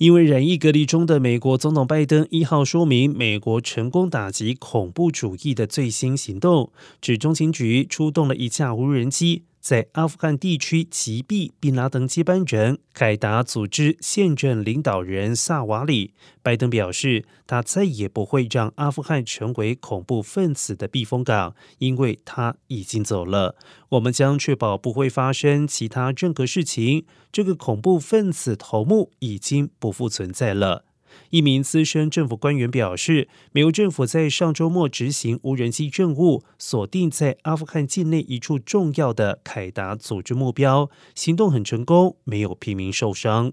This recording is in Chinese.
因为染疫隔离中的美国总统拜登一号说明，美国成功打击恐怖主义的最新行动，指中情局出动了一架无人机。在阿富汗地区击毙宾拉登接班人凯达组织现任领导人萨瓦里，拜登表示，他再也不会让阿富汗成为恐怖分子的避风港，因为他已经走了。我们将确保不会发生其他任何事情。这个恐怖分子头目已经不复存在了。一名资深政府官员表示，美国政府在上周末执行无人机任务，锁定在阿富汗境内一处重要的凯达组织目标，行动很成功，没有平民受伤。